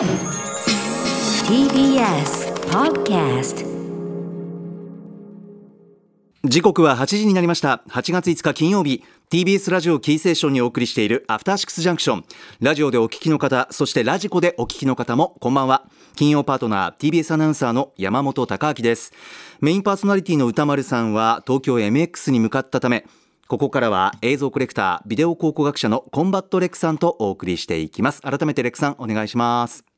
TBS Podcast 時刻は8時になりました。8月5日金曜日。TBS ラジオキーステーションにお送りしているアフターシックスジャンクション。ラジオでお聞きの方そしてラジコでお聞きの方もこんばんは。金曜パートナー TBS アナウンサーの山本匡晃です。メインパーソナリティの宇多丸さんは東京 MX に向かったためここからは映像コレクタービデオ考古学者のコンバット RECさんとお送りしていきます。改めて RECさんお願いします。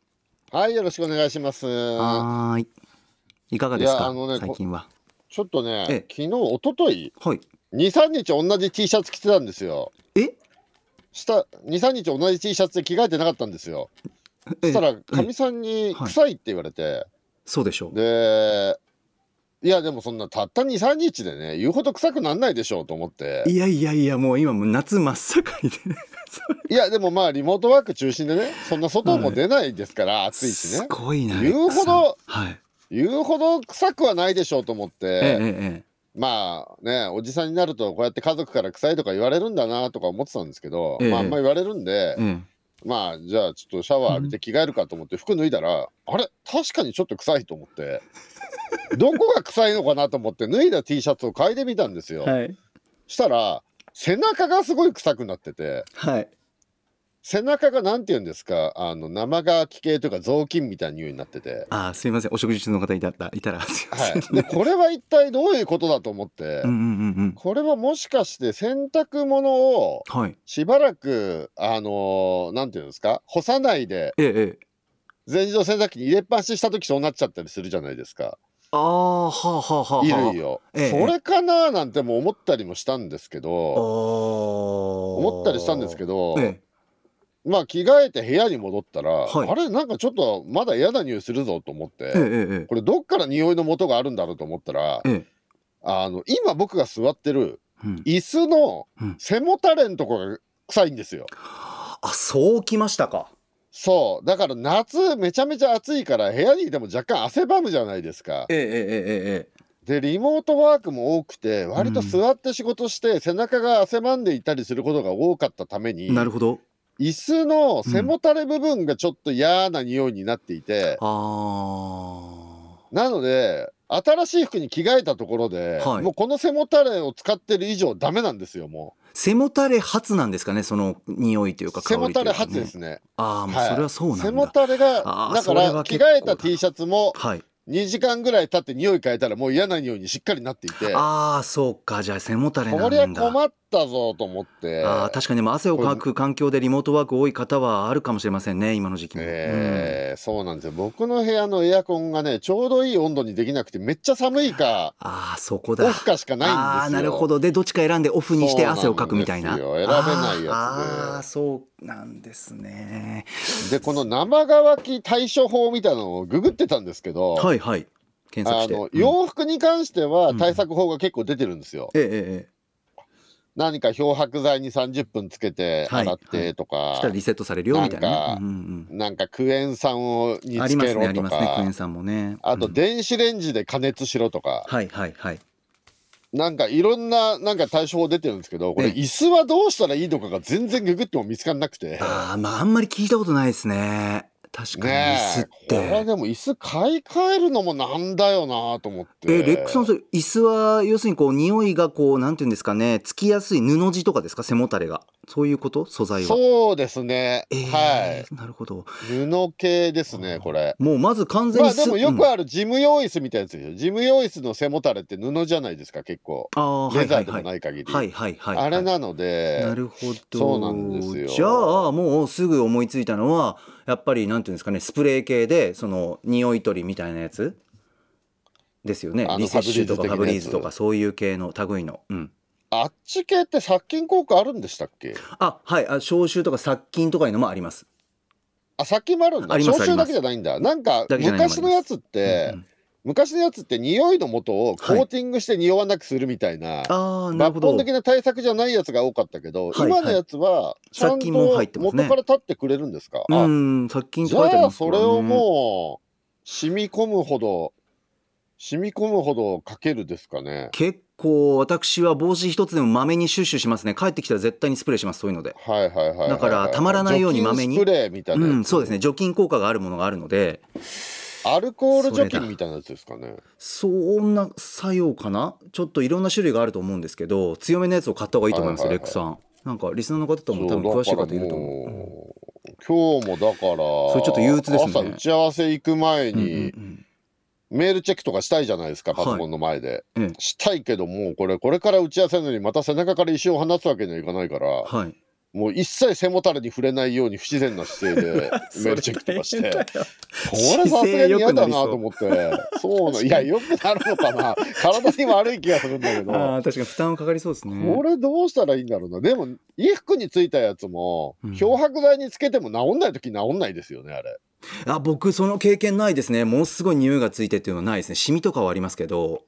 はい、よろしくお願いします。はーい。いかがですか、いやあのね最近は。ちょっとね、ええ。昨日、一昨日はい。2、3日同じ T シャツ着てたんですよ。え？した2、3日同じ T シャツで着替えてなかったんですよ。そえ。したら、えかみさんにはい臭いって言われて、そうでしょう。で、いや、でもそんなたった2、3日でね、言うほど臭くなんないでしょうと思って、いやいやいやもう今夏真っ盛りでいや、でもまあ、リモートワーク中心でね、そんな外も出ないですから、暑いしすね、ごいな言うほどはい。言うほど臭くはないでしょうと思って。ええええまあねおじさんになるとこうやって家族から臭いとか言われるんだなとか思ってたんですけど、ええ。まああんま言われるんで、ええまあじゃあちょっとシャワー浴びて着替えるかと思って服脱いだら、あれ？確かにちょっと臭いと思ってどこが臭いのかなと思って脱いだ T シャツを嗅いでみたんですよ、はい。したら背中がすごい臭くなってて。はい。背中がなんて言うんですか？あの生乾き系というか雑巾みたいな匂いになってて。あーすいません。お食事中の方いたったいたらすいません、はい、でこれは一体どういうことだと思って、うんうんうんうん。これはもしかして洗濯物をはい。しばらくあのーなんていうんですか？干さないでええええ。全自動洗濯機に入れっぱなしにした時そうなっちゃったりするじゃないですかああはあはあはあはあ。衣類を、ええ。それかななんても思ったりもしたんですけど思ったりしたんですけど、ええ。まあ着替えて部屋に戻ったら、はい。あれなんかちょっとまだ嫌な匂いするぞと思って、え。これどっから匂いの元があるんだろうと思ったら、ええ。あの今僕が座ってるうん。椅子のうん。背もたれんとこが臭いんですよ。あそうきましたかそう。だから夏めちゃめちゃ暑いから部屋にいても若干汗ばむじゃないですか。えええええええでリモートワークも多くて割と座って仕事して背中が汗ばんでいたりすることが多かったために、えなるほど。椅子の背もたれ部分がちょっと嫌な匂いになっていて、あなので新しい服に着替えたところで、はい。もうこの背もたれを使ってる以上ダメなんですよもー背もたれ初なんですかねその匂いといううか香背もたれ初ですね。ああもうは。い。それはそうなんだ、背もたれがだから着替えた T シャツもはい。2時間ぐらい経って匂い変えたらもう嫌な匂いにしっかりなっていて。ああそうか。じゃあ背もたれなんだ。こりゃ困ったぞと思って。あー確かにでも汗をかく環境でリモートワーク多い方はあるかもしれませんね今の時期も、えーそうなんですよ。僕の部屋のエアコンがねちょうどいい温度にできなくてめっちゃ寒いかああそこだ。オフかしかないんですよ。ああなるほど。でどっちか選んでオフにして汗をかくみたいな。選べないやつで。あーあーそうなんですね。でこの生乾き対処法みたいなのをググってたんですけど、はいはい。検索して。あのうん洋服に関してはうん。対策法が結構出てるんですよ、ええええ何か漂白剤に30分つけてはい洗ってとか、したらリセットされるよみたいな。ねなんかクエン酸をにうんありますねありつけろとかますねクエン酸もね。あとうん。電子レンジで加熱しろとか、はいはいはい。なんかいろんななんか対処法出てるんですけどこれええ。椅子はどうしたらいいのかが全然ググっても見つからなくて。ああまああんまり聞いたことないですね確かに椅ね子っえこれはてでも椅子買い替えるのもなんだよなと思って。えレックさんそれ椅子は要するにこう匂いがこうなんていうんですかねつきやすい布地とかですか背もたれが。そういうこと？素材は。そうですね、えーはい。なるほど。布系ですねこれ。もうまず完全にまあでもよくうん。ある事務用椅子みたいなやつですよ。事務用椅子の背もたれって布じゃないですか結構。あレザーでもはいはい。ない限り、はいはいはい。あれなのでなるほど。そうなんですよ。じゃあもうすぐ思いついたのはやっぱりなんていうんですかねスプレー系でその匂い取りみたいなやつ？ですよね。リセッシュとかファブリーズとかそういう系の類の。うん。あっち系って殺菌効果あるんでしたっけ？あはい。あ消臭とか殺菌とかいうのもあります。あ殺菌もあるんだ。消臭だけじゃないんだ。なんか昔のやつって、うんうん昔のやつって匂いの元をコーティングして匂わなくするみたいな、ああなるほど。抜本的な対策じゃないやつが多かったけど、はい今のやつはちゃん殺菌も入ってとますね。元から立ってくれるんですか、うあん殺菌ってじ書いてありゃあそれをもう染み込むほど染み込むほどかけるですかね？結構私は帽子一つでもまめにシュッシュしますね。帰ってきたら絶対にスプレーしますそういうので。はいはいはいはいだからたまらないようにまめにスプレーみたいなうんそうですね。除菌効果があるものがあるのでアルコール除菌みたいなやつですかね。そんな作用かな？ちょっといろんな種類があると思うんですけど強めのやつを買った方がいいと思いますよ、はいはいはいレックさん。なんかリスナーの方とも多分詳しい方いると思う。今日もだからそれちょっと憂鬱ですね。朝打ち合わせ行く前うんうんにうん。メールチェックとかしたいじゃないですかパソコンの前で、ええ。したいけどもうこれこれから打ち合わせるのにまた背中から石を放つわけにはいかないから、はいもう一切背もたれに触れないように不自然な姿勢で メールチェックとかして。これさすがに嫌だなと思って。そう。ないやよくなるのかな。体に悪い気がするんだけど。あー確かに負担かかりそうですね。これどうしたらいいんだろうな。でも衣服についたやつも、うん。漂白剤につけても治んない時治んないですよねあれ。あ僕その経験ないですね。ものすごい匂いがついてっていうのはないですね。シミとかはありますけど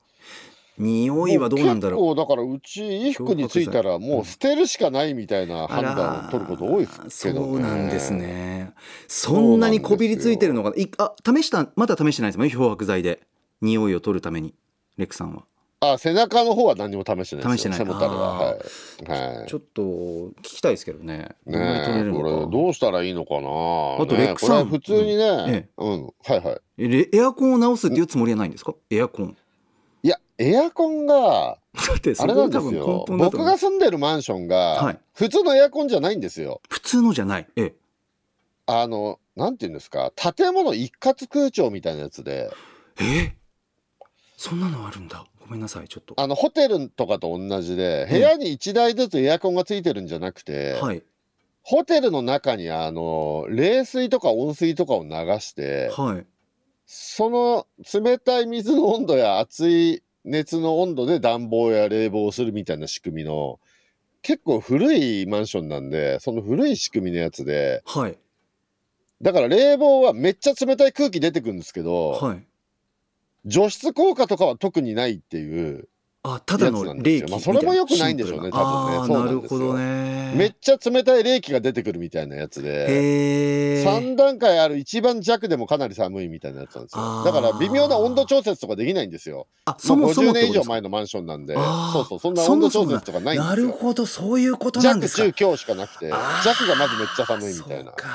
匂いはどうなんだろう。結構だからうち衣服についたらもう捨てるしかないみたいな判断を取ること多いですけどね。そうなんですね。そんなにこびりついてるのかないあ試したまだ試してないですもんね漂白剤で。匂いを取るためにレックさんは。あ背中の方は何も試してないですよ。試してない。背もたれは。あはい、はい。ちょっと聞きたいですけどね。ねえこれどうしたらいいのかな。あとねレックさん。これ普通にね、うん。えうん。はいはい。エアコンを直すっていうつもりはないんですか？エアコンいやエアコンがあれなんですよ。僕が住んでるマンションが、はい。普通のエアコンじゃないんですよ。普通のじゃない？ええ。あのなんていうんですか？建物一括空調みたいなやつで。えそんなのあるんだ。ごめんなさいちょっと。あのホテルとかと同じで部屋に1台ずつエアコンがついてるんじゃなくて、はい。ホテルの中にあの冷水とか温水とかを流してはいその冷たい水の温度や熱い熱の温度で暖房や冷房をするみたいな仕組みの結構古いマンションなんでその古い仕組みのやつではい。だから冷房はめっちゃ冷たい空気出てくるんですけど、はい。除湿効果とかは特にないっていうあただの冷気よまあそれも良くないんでしょうね多分ね。なんですよ。なるほどね。めっちゃ冷たい冷気が出てくるみたいなやつで。へえ3段階ある一番弱でもかなり寒いみたいなやつなんですよ。だから微妙な温度調節とかできないんですよ。あそもそももう50年以上前のマンションなんで。そうそうそんな温度調節とかないんですよ。なるほどそういうことなん弱ですか？中強しかなくて。弱がまずめっちゃ寒いみたいな。そうか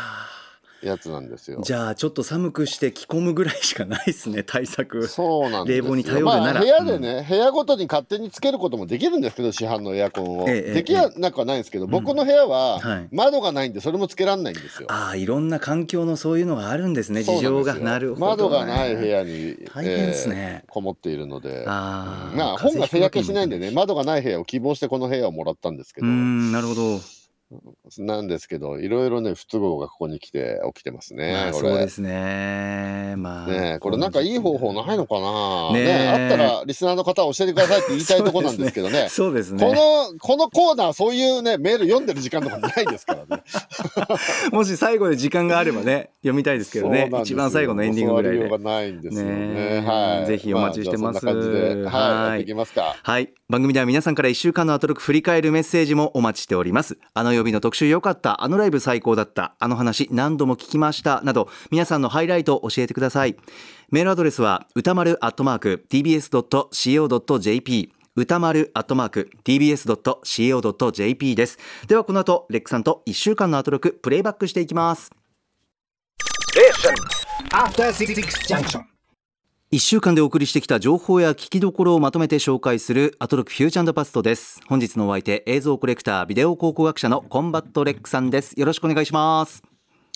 やつなんですよ。じゃあちょっと寒くして着込むぐらいしかないですね対策。そうなんですよ。冷房に頼るなら。まあ、部屋でね、部屋ごとに勝手につけることもできるんですけど市販のエアコンを、ええできなくはないんですけど、僕の部屋ははい。窓がないんでそれもつけられないんですよ、ああいろんな環境のそういうのがあるんですね事情が。なるほど、ね、窓がない部屋に、大変ですね。えーこもっているので。あーまあ本が制約しないんでね窓がない部屋を希望してこの部屋をもらったんですけど。うーんなるほど、なんですけどいろいろね不都合がここに来て起きてますね、まあ、これ。そうですね。まあねえこれなんかいい方法ないのかなねあったらリスナーの方教えてくださいって言いたいとこなんですけどね。そうですね。このこのコーナーそういうねメール読んでる時間とかないですからね。もし最後で時間があればね読みたいですけどね。一番最後のエンディングぐらいで。ないんですよね。はい。ぜひお待ちしてます。あじゃあそんな感じではいはい番組では皆さんから1週間のアトロク振り返るメッセージもお待ちしております。あの曜日の特集良かったあのライブ最高だったあの話何度も聞きましたなど皆さんのハイライトを教えてください。メールアドレスは歌丸アットマーク tbs.co.jp 歌丸アットマーク tbs.co.jp です。ではこの後レックさんと1週間のアトロクプレイバックしていきます。After Six Junction. 1週間でお送りしてきた情報や聞きどころをまとめて紹介するアトロクフューチャーパストです。本日のお相手映像コレクタービデオ考古学者のコンバット RECさんです。よろしくお願いします。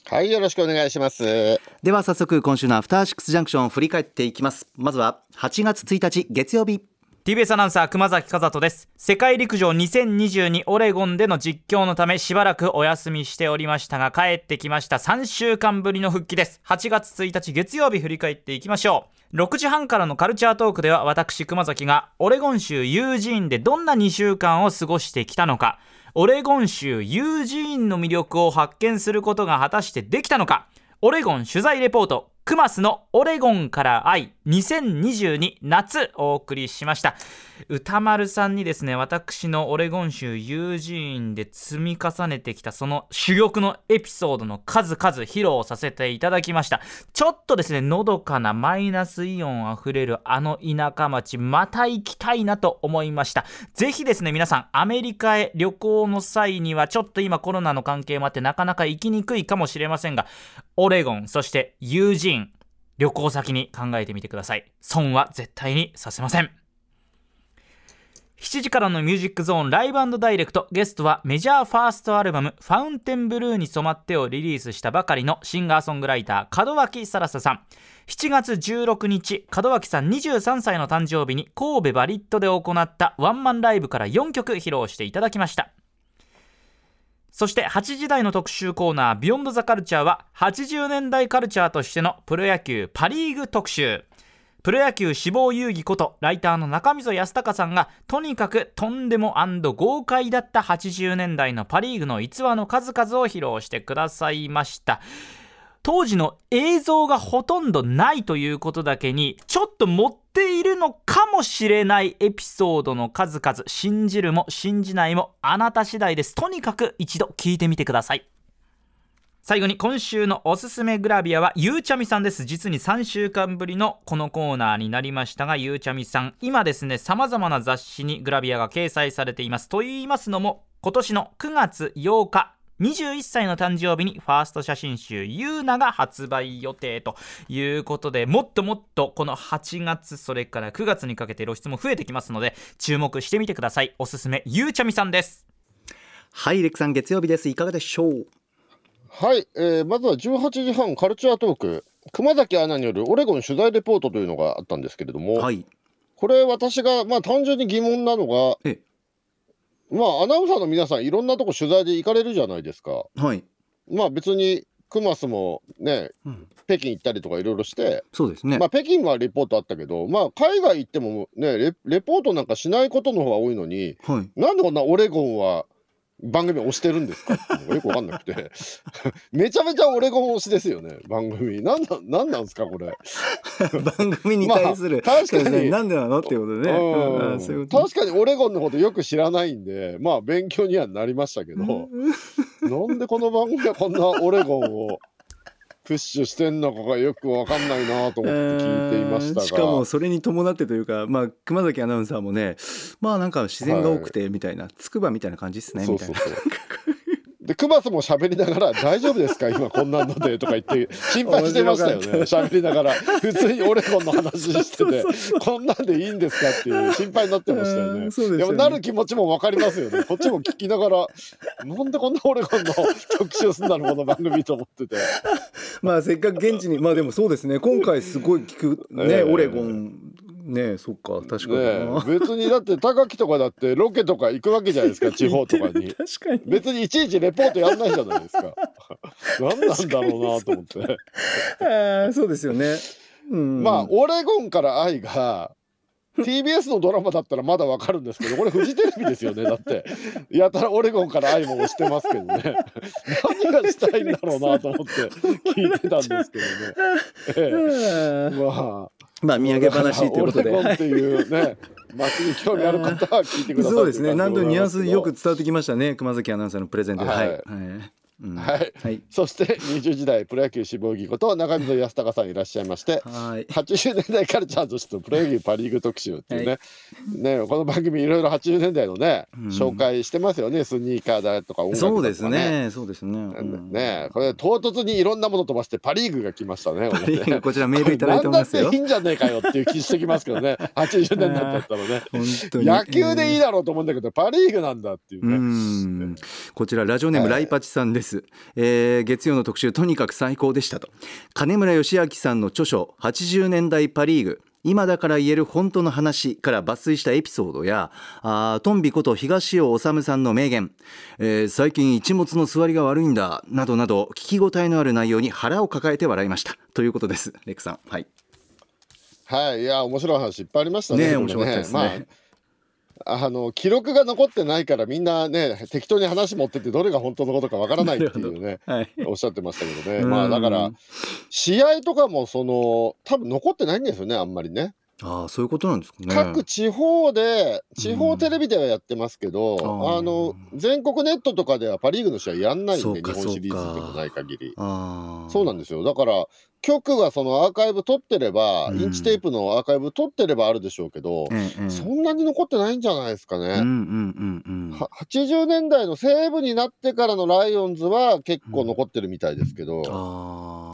はいよろしくお願いします。では早速今週のアフターシックスジャンクションを振り返っていきます。まずは8月1日月曜日 TBS アナウンサー熊崎風斗です。世界陸上2022オレゴンでの実況のためしばらくお休みしておりましたが帰ってきました。3週間ぶりの復帰です。8月1日月曜日振り返っていきましょう。6時半からのカルチャートークでは私熊崎がオレゴン州ユージーンでどんな2週間を過ごしてきたのかオレゴン州ユージーンの魅力を発見することが果たしてできたのかオレゴン取材レポートクマスのオレゴンから愛2022夏お送りしました。歌丸さんにですね私のオレゴン州ユージーンで積み重ねてきたその珠玉のエピソードの数々披露させていただきました。ちょっとですねのどかなマイナスイオンあふれるあの田舎町また行きたいなと思いました。ぜひですね皆さんアメリカへ旅行の際にはちょっと今コロナの関係もあってなかなか行きにくいかもしれませんがオレゴンそしてユージーン旅行先に考えてみてください。損は絶対にさせません。7時からのミュージックゾーンライブダイレクト。ゲストはメジャーファーストアルバム「ファウンテンブルーに染まって」をリリースしたばかりのシンガーソングライター門脇サラサさん。7月16日門脇さん23歳の誕生日に神戸バリットで行ったワンマンライブから4曲披露していただきました。そして8時台の特集コーナー「ビヨンドザカルチャーは80年代カルチャーとしてのプロ野球パ・リーグ特集。プロ野球志望遊戯ことライターの中溝康隆さんがとにかくとんでも豪快だった80年代のパ・リーグの逸話の数々を披露してくださいました。当時の映像がほとんどないということだけにちょっと持っているのかもしれないエピソードの数々信じるも信じないもあなた次第です。とにかく一度聞いてみてください。最後に今週のおすすめグラビアはゆうちゃみさんです。実に3週間ぶりのこのコーナーになりましたがゆうちゃみさん今ですね様々な雑誌にグラビアが掲載されています。と言いますのも今年の9月8日21歳の誕生日にファースト写真集「ゆうな」が発売予定ということでもっともっとこの8月それから9月にかけて露出も増えてきますので注目してみてください。おすすめゆうちゃみさんです。はいレックさん月曜日です。いかがでしょう？はい、えーまずは18時半カルチャートーク。熊崎アナによるオレゴン取材レポートというのがあったんですけれども、はい。これ私がまあ単純に疑問なのがえまあアナウンサーの皆さんいろんなとこ取材で行かれるじゃないですか。はい、まあ別にクマスもねうん、北京行ったりとかいろいろして、そうですね、まあ北京はレポートあったけどまあ海外行ってもねレレポートなんかしないことの方が多いのにはい。なんでこんなオレゴンは番組押してるんですかってよくわかんなくて。めちゃめちゃオレゴン推しですよね。番組。なんだなんなんですかこれ。番組に対する、まあ確かに。なんでなの？っていうことでね、確かにオレゴンのことよく知らないんでまあ勉強にはなりましたけど、なんでこの番組はこんなオレゴンをプッシュしてんのかがよくわかんないなと思って聞いていましたが、えーしかもそれに伴ってというか、まあ、熊崎アナウンサーもねまあなんか自然が多くてみたいな、つくばみたいな感じですねみたいな。そうそうそう。で、クマスも喋りながら、大丈夫ですか？今こんなんのでとか言って、心配してましたよね。喋りながら、普通にオレゴンの話してて、こんなんでいいんですか？っていう心配になってましたよね。ですよねでもなる気持ちもわかりますよね。こっちも聞きながら、なんでこんなオレゴンの特集すんだろう、この番組と思ってて。まあせっかく現地にまあでもそうですね今回すごい聞くね、ええオレゴンねそっか確かにね別にだって高木とかだってロケとか行くわけじゃないですか、地方とかに。確かに。別にいちいちレポートやんないじゃないですか。何なんだろうなと思って。そうですよね、うん、まあオレゴンから愛が TBS のドラマだったらまだわかるんですけどこれフジテレビですよねだって。やたらオレゴンから愛も押してますけどね。何がしたいんだろうなと思って聞いてたんですけどね、ええ、うんまあまあ土産話ということで。オレゴンっていうね 街に興味ある方は聞いてくださいそうですね。何度ニュアンスよくは伝わってきましたね。熊崎アナウンサーのプレゼンで。ははいい、はいうん。はい。はい。そして20時代プロ野球志望義こと中溝康隆さんいらっしゃいましてはい。80年代カルチャーとしてのプロ野球パ・リーグ特集っていうね,、ねこの番組いろいろ80年代のね、うん。紹介してますよね。スニーカーだとか音楽だとか、そうですね。そうですね、うん。ねこれ唐突にいろんなもの飛ばしてパ・リーグが来ましたね。ね。こちらメールいただいてますよ。いいんじゃねえかよっていう気してきますけどね。80年代だったらね。野球でいいだろうと思うんだけどパ・リーグなんだっていううね。ん。こちらラジオネームはい。ライパチさんです、えー月曜の特集とにかく最高でしたと。金村義明さんの著書80年代パリーグ。今だから言える本当の話から抜粋したエピソードやあートンビこと東尾治さんの名言、えー最近一物の座りが悪いんだなどなど聞き応えのある内容に腹を抱えて笑いました。ということです。レックさんはい。はいいや面白い話いっぱいありましたね。ね面白かったですねまああの記録が残ってないからみんなね適当に話持ってってどれが本当のことかわからないっていうね はい。おっしゃってましたけどね。うん。まあだから試合とかもその多分残ってないんですよねあんまりね。ああそういうことなんですかね。各地方で地方テレビではやってますけど、うん。あの全国ネットとかではパ・リーグの試合やんないんで日本シリーズでもない限り。ああそうなんですよ。だから局がそのアーカイブ取ってれば、うん。インチテープのアーカイブ取ってればあるでしょうけど、ええええそんなに残ってないんじゃないですかね。うんうんうんうん。は80年代の西部になってからのライオンズは結構残ってるみたいですけど、ああ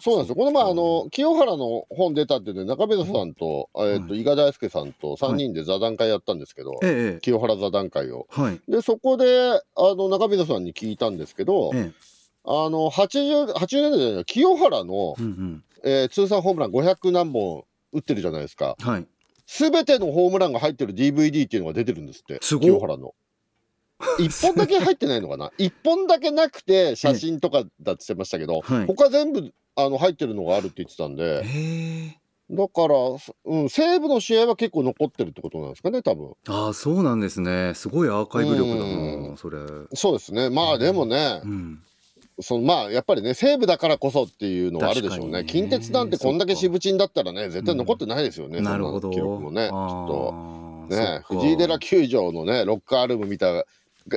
そうなんですよ。この前あの清原の本出たってで中溝さんと,、えーと伊賀大輔さんと3人で座談会やったんですけど、ええ清原座談会を。はい。でそこであの中溝さんに聞いたんですけど、ええ。あの 80, 80年代じゃない清原の、えー通算ホームラン500何本打ってるじゃないですか。はい。すべてのホームランが入ってる DVD っていうのが出てるんですって、清原の。一本だけ入ってないのかな？一本だけなくて写真とかだって言ってましたけど、はい。他全部あの入ってるのがあるって言ってたんで、だから、うん、西武の試合は結構残ってるってことなんですかね、多分。ああそうなんですね。すごいアーカイブ力だうなそれ。そうですね、まあでもねう、ん。そのまあやっぱりね、西武だからこそっていうのはあるでしょうね、近鉄なんてこんだけしぶちんだったらね、絶対残ってないですよね、なるほど。記録もね、ちょっと。ね、藤井寺球場のねロッカールーム見た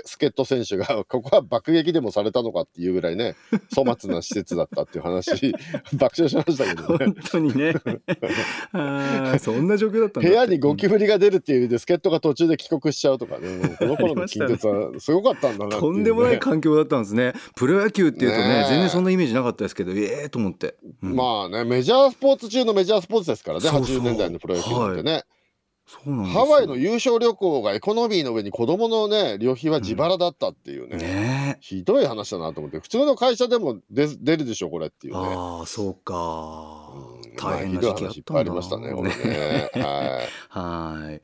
助っ人選手が ここは爆撃でもされたのかっていうぐらいね粗末な施設だったっていう話 爆笑しましたけどね。本当にね。そんな状況だった部屋にゴキブリが出るっていう助っ人が途中で帰国しちゃうとかねこの頃の近鉄はすごかったんだなね、とんでもない環境だったんですね。プロ野球っていうとねねえ。全然そんなイメージなかったですけどええと思って、うん。まあねメジャースポーツ中のメジャースポーツですからねそうそう。80年代のプロ野球なんてね、そうなんですよハワイの優勝旅行がエコノミーの上に子供のね旅費は自腹だったっていうね、ねえ。ひどい話だなと思って普通の会社でも出出るでしょこれっていうね。ああそうか。うん。大変な時期あっいったぱいあんだりましたねこれね。はい。はい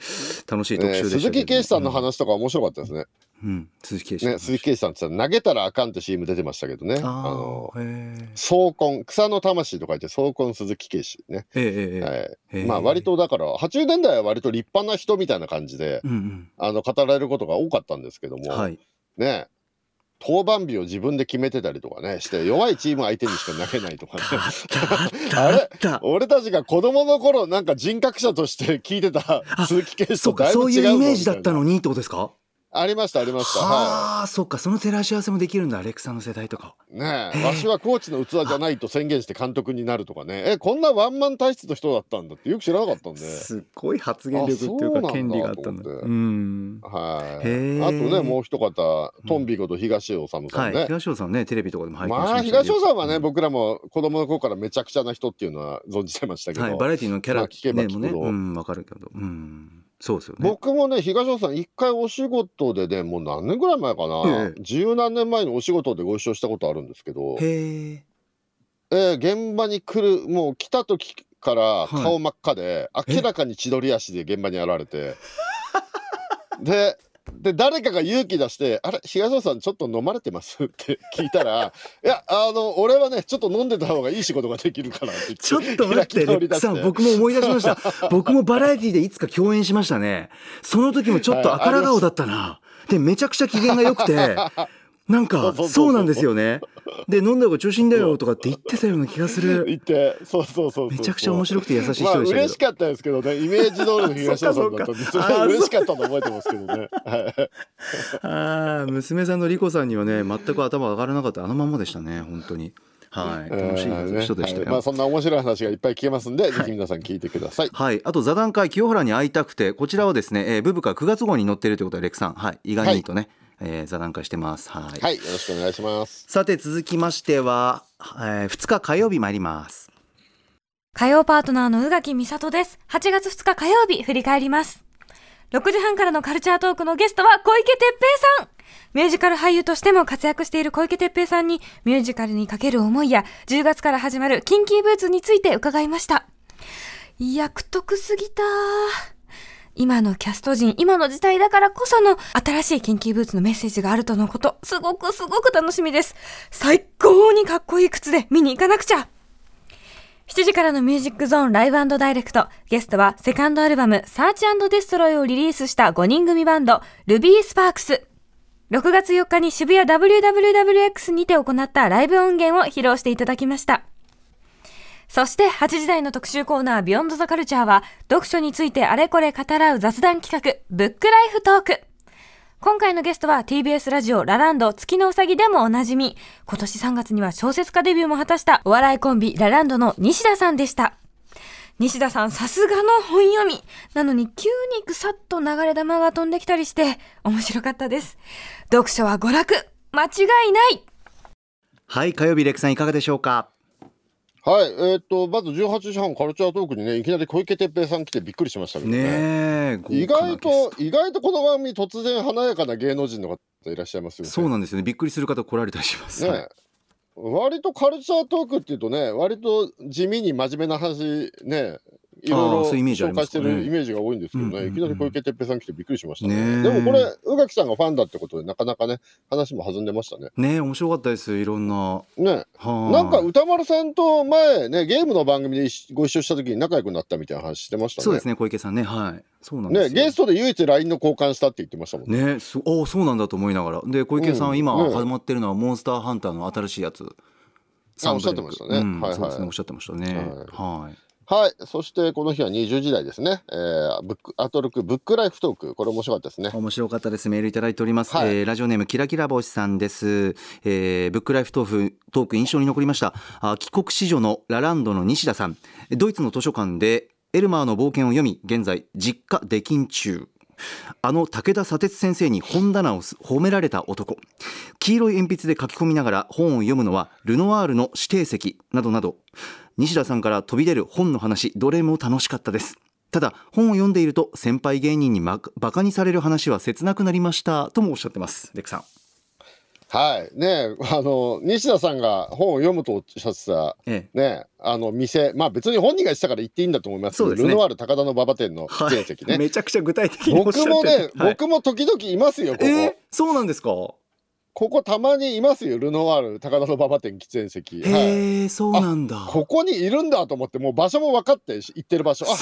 楽しい特ね集でした鈴木圭さんの話、話とか面白かったですね。うんうん。鈴木圭ね鈴木圭さんって言ったら投げたらあかんって CM 出てましたけどね。ああのあへえ総根草の魂と書いて総根鈴木圭氏ね。ええええはい。まあ割とだから80年代は割と立派な人みたいな感じでうんあの語られることが多かったんですけども、うんはい。ね登板日を自分で決めてたりとかねして弱いチーム相手にしか投げないとかね。あれ？だ俺たちが子供の頃なんか人格者として聞いてた鈴木圭氏そうかとだいぶ違うぞそういうイメージだったのみにってことですか？ありましたありました。はあ、そっか。その照らし合わせもできるんだアレクさんの世代とかねえ、わしはコーチの器じゃないと宣言して監督になるとかね、え、こんなワンマン体質の人だったんだってよく知らなかったんで。すっごい発言力っていうかあそうなんだ権利があったんだと思ってうん。はい。へえ。あとね、もう一方、トンビこと東尾治さんはい。ね。東尾さんねテレビとかでも拝見しままあ、したけど。東尾さんはね、うん。僕らも子供の頃からめちゃくちゃな人っていうのは存じてましたけど、はいバラエティのキャラまあ聞けばねもね聞くほど。うんわかるけど。うんそうですよね。僕もね、東尾さん、一回お仕事でね、もう何年ぐらい前かな、ええ。十何年前にお仕事でご一緒したことあるんですけど、へえ。えー現場に来るもう来た時からはい。顔真っ赤で、明らかに千鳥足で現場に現れて。でで誰かが勇気出して「あれ東野さんちょっと飲まれてます?」って聞いたら「いやあの俺はねちょっと飲んでた方がいい仕事ができるから」ってちょっと待って、レ開き直り出してさん、僕も思い出しました。僕もバラエティでいつか共演しましたね。その時もちょっと赤ら顔だったな。で、めちゃくちゃ機嫌が良くて、なんかそうなんですよね。で飲んだ方が調子いいんだよとかって言ってたような気がする。言ってそうそうそうそうめちゃくちゃ面白くて優しい人でしたまあけど。嬉しかったですけどね。イメージ通りの東野さんだったんで。嬉しかったの覚えてますけどね。はい。ああ娘さんのリコさんにはね全く頭上がらなかったあのまんまでしたね本当に。はい。楽しいえーね人でしたよ。はい。まあそんな面白い話がいっぱい聞けますんで、ぜひ皆さん聞いてください。はい、あと座談会清原に会いたくてこちらはですね、えー、ブブカ9月号に載っているということでレクさん、はい、意外にとね、えー座談会してます。はい。はい、よろしくお願いします。さて続きましては、えー、2日火曜日参ります。火曜パートナーの宇垣美里です。8月2日火曜日振り返ります。6時半からのカルチャートークのゲストは小池徹平さんミュージカル俳優としても活躍している小池徹平さんにミュージカルにかける思いや10月から始まるキンキーブーツについて伺いました。役得すぎた今のキャスト陣、今の時代だからこその新しいキンキーブーツのメッセージがあるとのこと、すごくすごく楽しみです。最高にかっこいい靴で見に行かなくちゃ7時からのミュージックゾーンライブダイレクト。ゲストはセカンドアルバムサーチデストロイをリリースした5人組バンドルビースパークス。6月4日に渋谷 WWWX にて行ったライブ音源を披露していただきました。そして8時台の特集コーナービヨンドザカルチャーは読書についてあれこれ語らう雑談企画ブックライフトーク。今回のゲストは TBS ラジオラランド月のうさぎでもおなじみ。今年3月には小説家デビューも果たしたお笑いコンビラランドの西田さんでした。西田さんさすがの本読み。なのに急にぐさっと流れ玉が飛んできたりして面白かったです。読書は娯楽。間違いない。はい火曜日レクさんいかがでしょうか？はい、えー、っとまず18時半カルチャートークにねいきなり小池徹平さん来てびっくりしましたけどね。ね意外と意外とこの番組突然華やかな芸能人の方いらっしゃいますよね。そうなんですよね。びっくりする方来られたりします。ね割とカルチャートークっていうとね割と地味に真面目な話ねいろいろ紹介してるイメージが多いんですけどね、いきなり小池徹平さん来てびっくりしましたね。でもこれ、宇垣さんがファンだってことで、なかなかね、話も弾んでましたね。ね面白かったです、いろんな。ねなんか歌丸さんと前ね、ゲームの番組でご一緒した時に仲良くなったみたいな話してましたね。そうですね、小池さんね、はい。そうなんですね、ゲストで唯一 LINE の交換したって言ってましたもんね。ねそおそうなんだと思いながら。で、小池さん、今始まってるのは、モンスターハンターの新しいやつ。あおっしゃってましたね。はい、そうですね、おっしゃってましたね。はい、はいはい。そしてこの日は20時台ですね。えー、ブックアトロクブックライフトーク。これ面白かったですね。面白かったです。メールいただいております。はい、えー、ラジオネームキラキラ星さんです。えー、ブックライフトークトーク印象に残りました。あ帰国子女のラランドの西田さん。ドイツの図書館でエルマーの冒険を読み、現在実家出禁中。あの武田砂鉄先生に本棚を褒められた男黄色い鉛筆で書き込みながら本を読むのはルノワールの指定席などなど西田さんから飛び出る本の話どれも楽しかったです。ただ本を読んでいると先輩芸人にバカにされる話は切なくなりましたともおっしゃってます。レクさん。はい。ねあの西田さんが本を読むとおっしゃってた、ええ、ねあの店まあ別に本人が言ってたから言っていいんだと思いますけど、ね、ルノワール高田の馬場店の出演席ね、はい、めちゃくちゃ具体的に僕もね、はい、僕も時々いますよここ、えー、そうなんですか？ここたまにいますよルノワール。高田の馬場店喫煙席。へえ、はい、そうなんだ。ここにいるんだと思ってもう場所も分かって行ってる場所。あ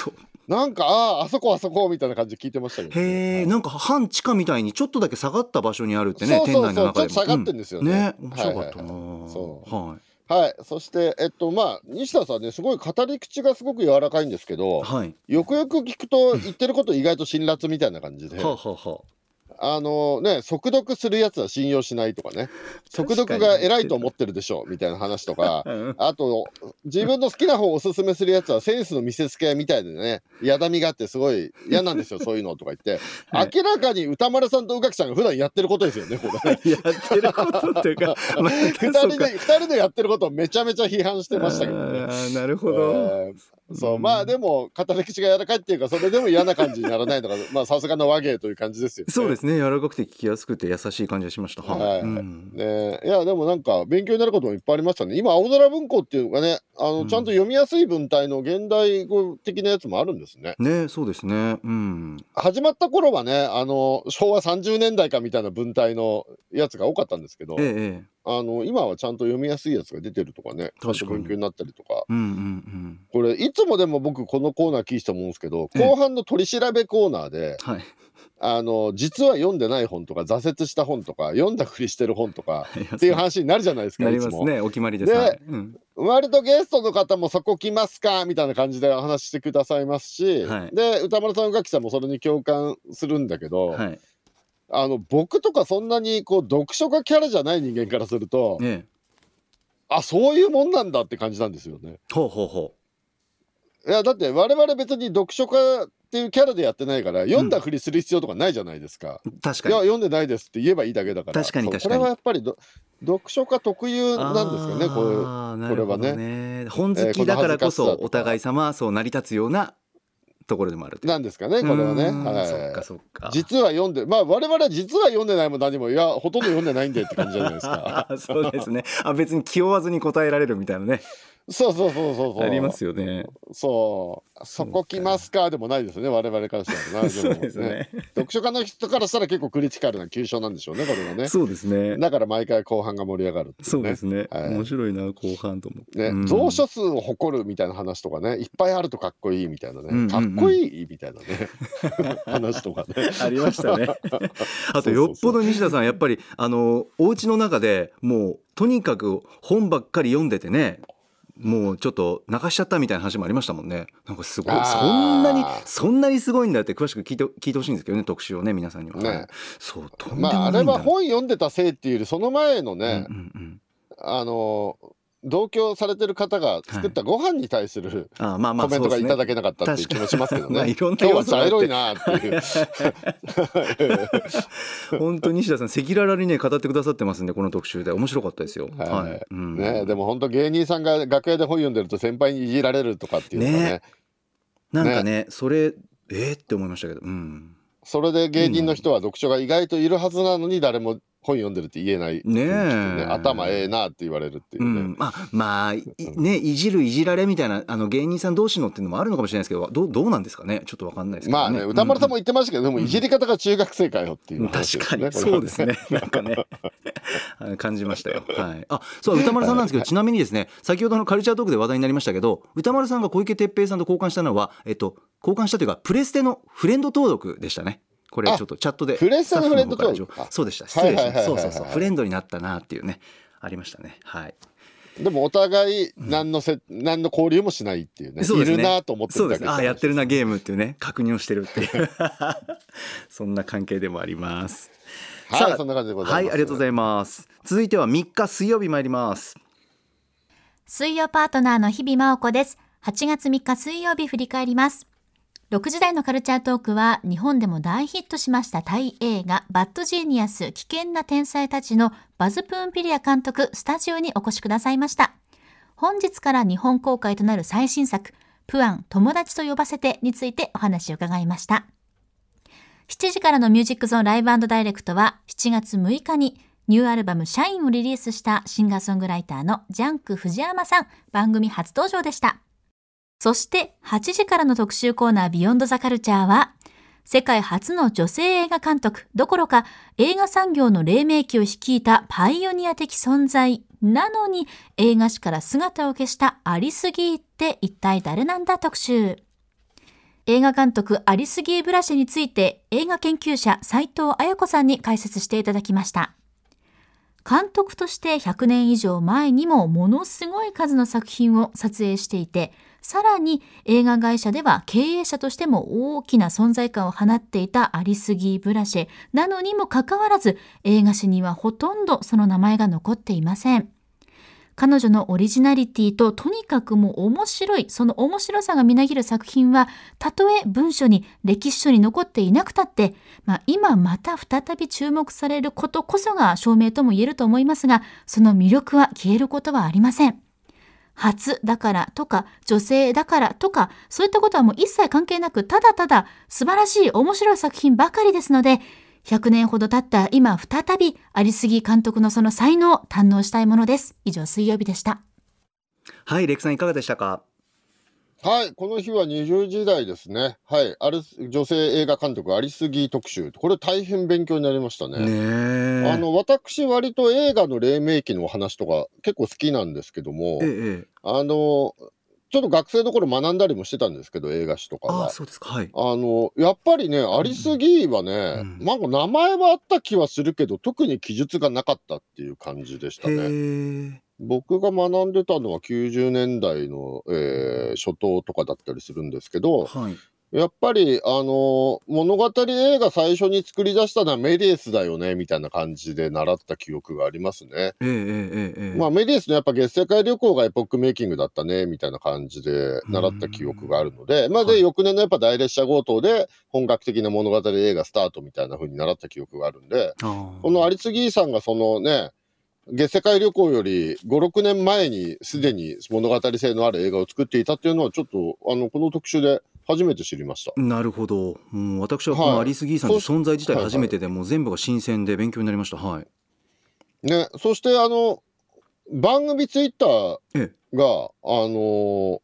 なんかああそこあそこみたいな感じで聞いてましたけど、ね、へえ、はい、なんか半地下みたいにちょっとだけ下がった場所にあるってね店内の中でも。ちょっと下がってんですよね、うん、ね面白かったな、そう。はい。はい、そしてえっとまあ西田さんねすごい語り口がすごく柔らかいんですけど、はい、よくよく聞くと言ってること意外と辛辣みたいな感じで、はあはあ、あのね、速読するやつは信用しないとかね、速読が偉いと思ってるでしょみたいな話とか、あと、自分の好きな方をおすすめするやつはセンスの見せつけみたいでね、やだみがあってすごい嫌なんですよ、そういうのとか言って、はい、明らかに歌丸さんと宇垣さんが普段やってることですよね、これね。やってることっていうか、二人で、二人でやってることをめちゃめちゃ批判してましたけどね。なるほど。えーそう、うん、まあでも語り口が柔らかいっていうかそれでも嫌な感じにならないのが まあさすがの和芸という感じですよね。そうですね柔らかくて聞きやすくて優しい感じがしました。はい。うん、ねいやでもなんか勉強になることもいっぱいありましたね。今青空文庫っていうかねあの、うん、ちゃんと読みやすい文体の現代語的なやつもあるんですね。ねそうですね。うん。始まった頃はねあの昭和30年代かみたいな文体のやつが多かったんですけど。ええあの今はちゃんと読みやすいやつが出てるとかね確か勉強になったりとか、うんうんうん、これいつもでも僕このコーナー聞いて思うんですけど後半の取り調べコーナーで、はい、あの実は読んでない本とか挫折した本とか読んだふりしてる本とかっていう話になるじゃないですかなりますね。お決まりです、で、うん、割とゲストの方もそこ来ますかみたいな感じでお話してくださいますし、はい、で歌丸さん宇垣さんもそれに共感するんだけど、はいあの僕とかそんなにこう読書家キャラじゃない人間からすると、ね、あそういうもんなんだって感じなんですよね。ほうほうほう。いやだって我々別に読書家っていうキャラでやってないから読んだふりする必要とかないじゃないですか。うん、確かに。いや読んでないですって言えばいいだけだから確かに確かに。これはやっぱり読書家特有なんですかねこれこれはね。本好きだからこそお互い様そう成り立つようなところでもあるなんですかねこれはね、はい、そっかそっか。実は読んでまあ我々は実は読んでないも何もいやほとんど読んでないんでって感じじゃないですか。そうですね。あ別に気負わずに答えられるみたいなねそうそうそうそうそう。ありますよね。そう。そこ来ますかでもないですね、我々からしたらな。そうですね。読書家の人からしたら結構クリティカルな急所なんでしょうね、これがね。そうですね。だから毎回後半が盛り上がるそうですね。はい面白いな後半と思って。ね、うん蔵書数を誇るみたいな話とかねいっぱいあるとかっこいいみたいなね、うんうんうんかっこいいみたいなね 話とかねありましたね。あとよっぽど西田さんやっぱりあのお家の中でもうとにかく本ばっかり読んでてね。もうちょっと泣かしちゃったみたいな話もありましたもんね。なんかすごいあーそんなにそんなにすごいんだって詳しく聞いて聞いてほしいんですけどね特集をね皆さんには。ねはいそうとんでもまああないんだ。れは本読んでたせいっていうよりその前のね、うんうんうんあの同居されてる方が作ったご飯に対するあーまあまあコメントがいただけけなかったっていう気もしますけどね。まあいろんな今日は要素があってなっていう。本当に西田さん赤裸々にね語ってくださってますんでこの特集で面白かったですよ。はいうんね、でも本当芸人さんが楽屋で本読んでると先輩にいじられるとかっていうのがねねなんかねそれえー、って思いましたけど。うん。それで芸人の人は読書が意外といるはずなのに誰も本読んでるって言えないねえ。ね頭ええなって言われるっていううね、ん、まあまあいねいじるいじられみたいなあの芸人さん同士のっていうのもあるのかもしれないですけどどうどうなんですかね？ちょっとわかんないですけどまあね歌丸さんもう言ってましたけど、でもいじり方が中学生かよっていううん話確かに。そうですね。なんかね。はい感じましたよ。はい。あそう歌丸さんなんですけどちなみにですね先ほどのカルチャートークで話題になりましたけど歌丸さんが小池徹平さんと交換したのはえっと交換したというかプレステのフレンド登録でしたねこれちょっとチャットでプレステのフレンド登録スタッフの方からそうでした。失礼しました。そうそうそう。フレンドになったなっていうね。ありましたね。はい。でもお互い何のせ、何の交流もしないっていうね。そうですね。いるなと思ってそうでするだけね。あやってるなゲームっていうね。確認をしてるっていう。そんな関係でもあります。はいそんな感じでございます。はいありがとうございます。続いては3日水曜日参ります。水曜パートナーの日比麻音子です。8月3日水曜日振り返ります。6時台のカルチャートークは日本でも大ヒットしましたタイ映画バッドジーニアス危険な天才たちのバズ・プーンピリア監督スタジオにお越しくださいました。本日から日本公開となる最新作プアン友達と呼ばせてについてお話を伺いました。7時からのミュージックゾーンライブダイレクトは7月6日にニューアルバムシャインをリリースしたシンガーソングライターのジャンク藤山さん番組初登場でした。そして8時からの特集コーナービヨンドザカルチャーは世界初の女性映画監督どころか映画産業の黎明期を率いたパイオニア的存在なのに映画史から姿を消したアリスギーって一体誰なんだ特集。映画監督アリスギー・ブラシェについて映画研究者斉藤彩子さんに解説していただきました。監督として100年以上前にもものすごい数の作品を撮影していて、さらに映画会社では経営者としても大きな存在感を放っていたアリスギー・ブラシェなのにもかかわらず映画史にはほとんどその名前が残っていません。彼女のオリジナリティととにかくも面白い、その面白さがみなぎる作品は、たとえ文書に歴史書に残っていなくたって、まあ今また再び注目されることこそが証明とも言えると思いますが、その魅力は消えることはありません。初だからとか女性だからとかそういったことはもう一切関係なくただただ素晴らしい面白い作品ばかりですので100年ほど経った今再びありすぎ監督のその才能を堪能したいものです。以上水曜日でした。はいレクさんいかがでしたか？はい、この日は20時台ですね。はい、ある女性映画監督、アリスギー特集。これ大変勉強になりましたね。ねえあの、私、割と映画の黎明期のお話とか結構好きなんですけども、ええええあの、ちょっと学生の頃学んだりもしてたんですけど、映画史とかは。ああ。そうですか。はい。あの、やっぱりね、アリスギーはね、うん。なんか名前はあった気はするけど、特に記述がなかったっていう感じでしたへね。え僕が学んでたのは90年代の、えー初頭とかだったりするんですけど、はいやっぱり、あの、物語映画最初に作り出したのはメディエスだよね、みたいな感じで習った記憶がありますね。ええええ。まあ、メディエスのやっぱ月世界旅行がエポックメイキングだったね、みたいな感じで習った記憶があるので、まあ、で、翌年のやっぱ大列車強盗で本格的な物語映画スタートみたいな風に習った記憶があるんで、この有次さんがそのね、月世界旅行より5、6年前にすでに物語性のある映画を作っていたっていうのは、ちょっと、あの、この特集で、初めて知りました。なるほど。もう私はこのはい。アリスギーさんのそ存在自体はい初めてでもう全部が新鮮で勉強になりました。はい。ね、そしてあの、番組ツイッターえが、あのー、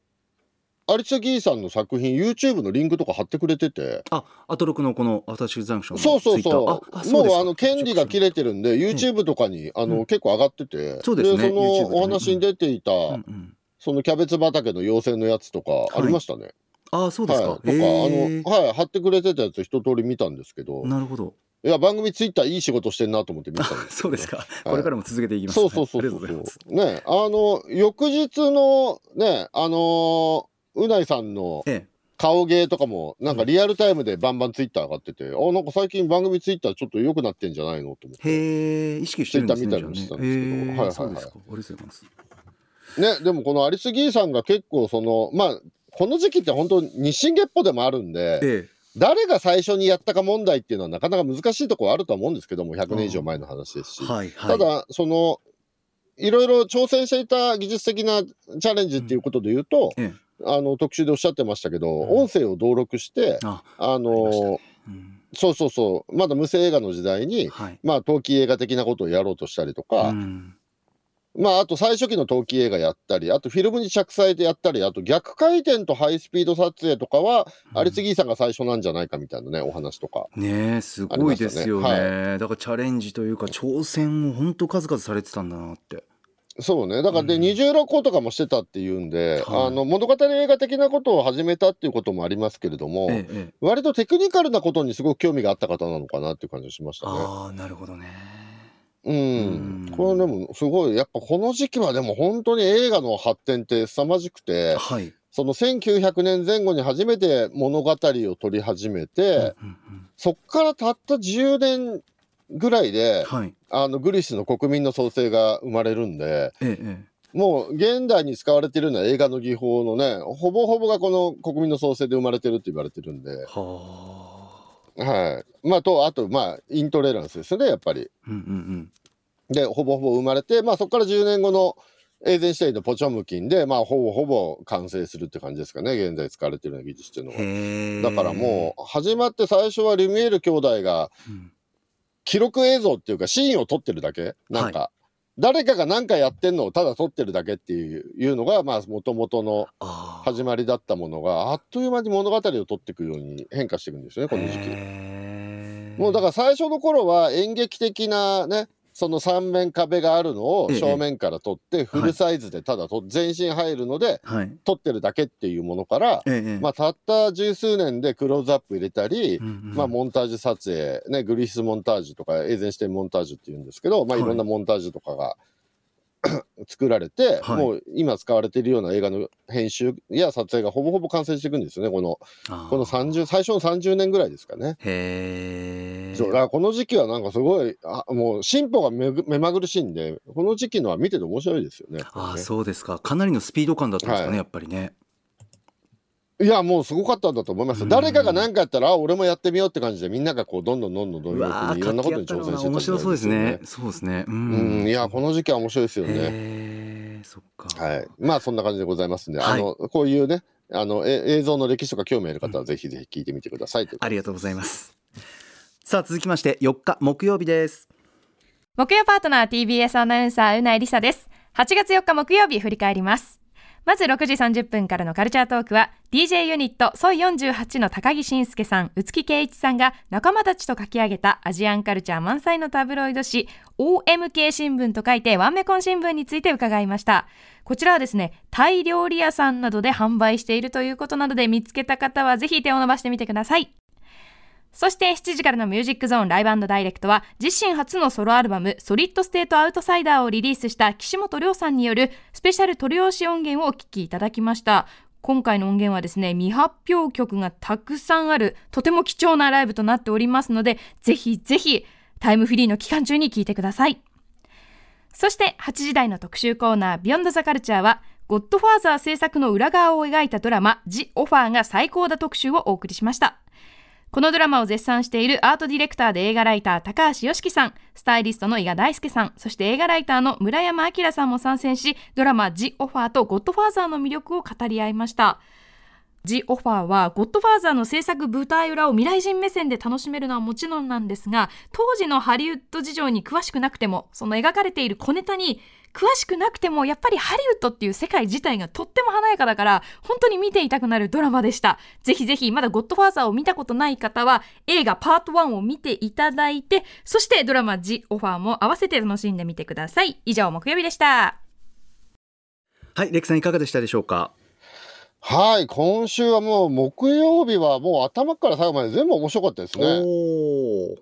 アリサギーさんの作品 YouTube のリンクとか貼ってくれてて。あアトロクのこのアフタックスジャンクションのそうそうそう。もうあの権利が切れてるんで YouTube とかにあの、うん結構上がってて。そうですね。そのお話に出ていた、うん。うんそのキャベツ畑の妖精のやつとかありましたね。あそうですか、はい、とか、あの、はい、貼ってくれてたやつ一通り見たんですけど、なるほど。いや、番組ツイッターいい仕事してんなと思って見てたんです そうですか、これからも続けていきますそうそうそうはいあそうね、あの、翌日のね、あのーうないさんのええ。顔芸とかも、なんかリアルタイムでバンバンツイッター上がってて、あ、なんか最近番組ツイッターちょっと良くなってんじゃないのと思って。へえ意識してるんですねツイッター見たりもしてたんですけど。ね。はいはいはいありがとうございます。ね、でもこのアリスギーさんが結構その、まあ、この時期って本当日進月歩でもあるんで、え誰が最初にやったか問題っていうのはなかなか難しいところあるとは思うんですけども100年以上前の話ですし、えはいはい。ただそのいろいろ挑戦していた技術的なチャレンジっていうことで言うと、ええ。あの特集でおっしゃってましたけど、うん。音声を登録してあのねうん。そうそうそう。まだ無声映画の時代にはい。まあ陶器映画的なことをやろうとしたりとか、うんまああと最初期の陶器映画やったりあとフィルムに着彩でやったりあと逆回転とハイスピード撮影とかは、アリツギーさんが最初なんじゃないかみたいなねお話とか。ねえすごいですよね。ありまだからチャレンジというか挑戦を本当数々されてたんだなって。そうね。だからで、うん。二重録個とかもしてたっていうんで、はい。あの、物語映画的なことを始めたっていうこともありますけれども、ええええ。割とテクニカルなことにすごく興味があった方なのかなっていう感じがしましたね。ああなるほどねうん。うん。これでも、すごい、やっぱこの時期はでも本当に映画の発展って凄まじくて、はい。その1900年前後に初めて物語を撮り始めて、うんうんうん。そっからたった10年ぐらいで、はい。あの、グリスの国民の創生が生まれるんで、えええもう現代に使われているような映画の技法のね、ほぼほぼがこの国民の創生で生まれてるって言われてるんで。え、はあはい。まあ、と、あと、まあ、イントレランスですよね、やっぱり。うんうんで、ほぼほぼ生まれて、まあ、そこから10年後のエーゼンシュテインのポチョムキンで、まあ、ほぼほぼ完成するって感じですかね、現在使われてるような技術っていうのうんは。だからもう、始まって最初はリュミエール兄弟がうん記録映像っていうか、シーンを撮ってるだけ？なんか、誰かが何かやってんのをただ撮ってるだけっていういうのが、まあ、もともとの始まりだったものがあっという間に物語を撮っていくように変化していくんですよねこの時期。もうだから最初の頃は演劇的なねその三面壁があるのをええ正面から撮ってフルサイズでただと全身入るのではい。撮ってるだけっていうものから、まあ、たった十数年でクローズアップ入れたり、まあ、モンタージュ撮影、ね、グリスモンタージュとかエーゼンシュテインモンタージュっていうんですけど、まあ、はい。いろんなモンタージュとかが 作られて、はい。もう今使われているような映画の編集や撮影がほぼほぼ完成していくんですよねこのこの30最初の30年ぐらいですかね。へえそうだからこの時期はなんかすごいあもう進歩が目まぐるしいんでこの時期のは見てて面白いですよね。ああねそうですか。かなりのスピード感だったんですかね、はい。やっぱりねいやもうすごかったんだと思います。うん。誰かが何かやったらあ俺もやってみようって感じでみんながこうどんどんどんどんどんうわーいろんなことに挑戦してた面白そうですね。ね。そうですね。ううん、いやこの時期は面白いですよね。そっか。はい、まあそんな感じでございますんで、はい。あのこういうねあのえ映像の歴史とか興味ある方はぜひぜひ聞いてみてください、ありがとうございます。さあ続きまして4日木曜日です。木曜パートナー TBS アナウンサーうないりさです。8月4日木曜日振り返りますまず6時30分からのカルチャートークは DJ ユニットソイ48の高木慎介さん宇月圭一さんが仲間たちと書き上げたアジアンカルチャー満載のタブロイド紙 OMK 新聞と書いてワンメコン新聞について伺いました。こちらはですねタイ料理屋さんなどで販売しているということなので見つけた方はぜひ手を伸ばしてみてください。そして7時からのミュージックゾーンライブダイレクトは自身初のソロアルバムソリッドステートアウトサイダーをリリースした岸本亮さんによるスペシャル録り下ろし音源をお聴きいただきました。今回の音源はですね、未発表曲がたくさんあるとても貴重なライブとなっておりますので、ぜひぜひタイムフリーの期間中に聴いてください。そして8時台の特集コーナービヨンドザカルチャーはゴッドファーザー制作の裏側を描いたドラマジ・オファーが最高だ特集をお送りしました。このドラマを絶賛しているアートディレクターで映画ライター高橋良樹さん、スタイリストの伊賀大輔さん、そして映画ライターの村山明さんも参戦し、ドラマジ・オファーとゴッドファーザーの魅力を語り合いました。ジ・オファーはゴッドファーザーの制作舞台裏を未来人目線で楽しめるのはもちろんなんですが当時のハリウッド事情に詳しくなくてもその描かれている小ネタに詳しくなくてもやっぱりハリウッドっていう世界自体がとっても華やかだから本当に見ていたくなるドラマでした。ぜひぜひまだゴッドファーザーを見たことない方は映画パート1を見ていただいてそしてドラマジ・オファーも合わせて楽しんでみてください。以上木曜日でした。はいレクさんいかがでしたでしょうか？はい、今週はもう木曜日はもう頭から最後まで全部面白かったですね。お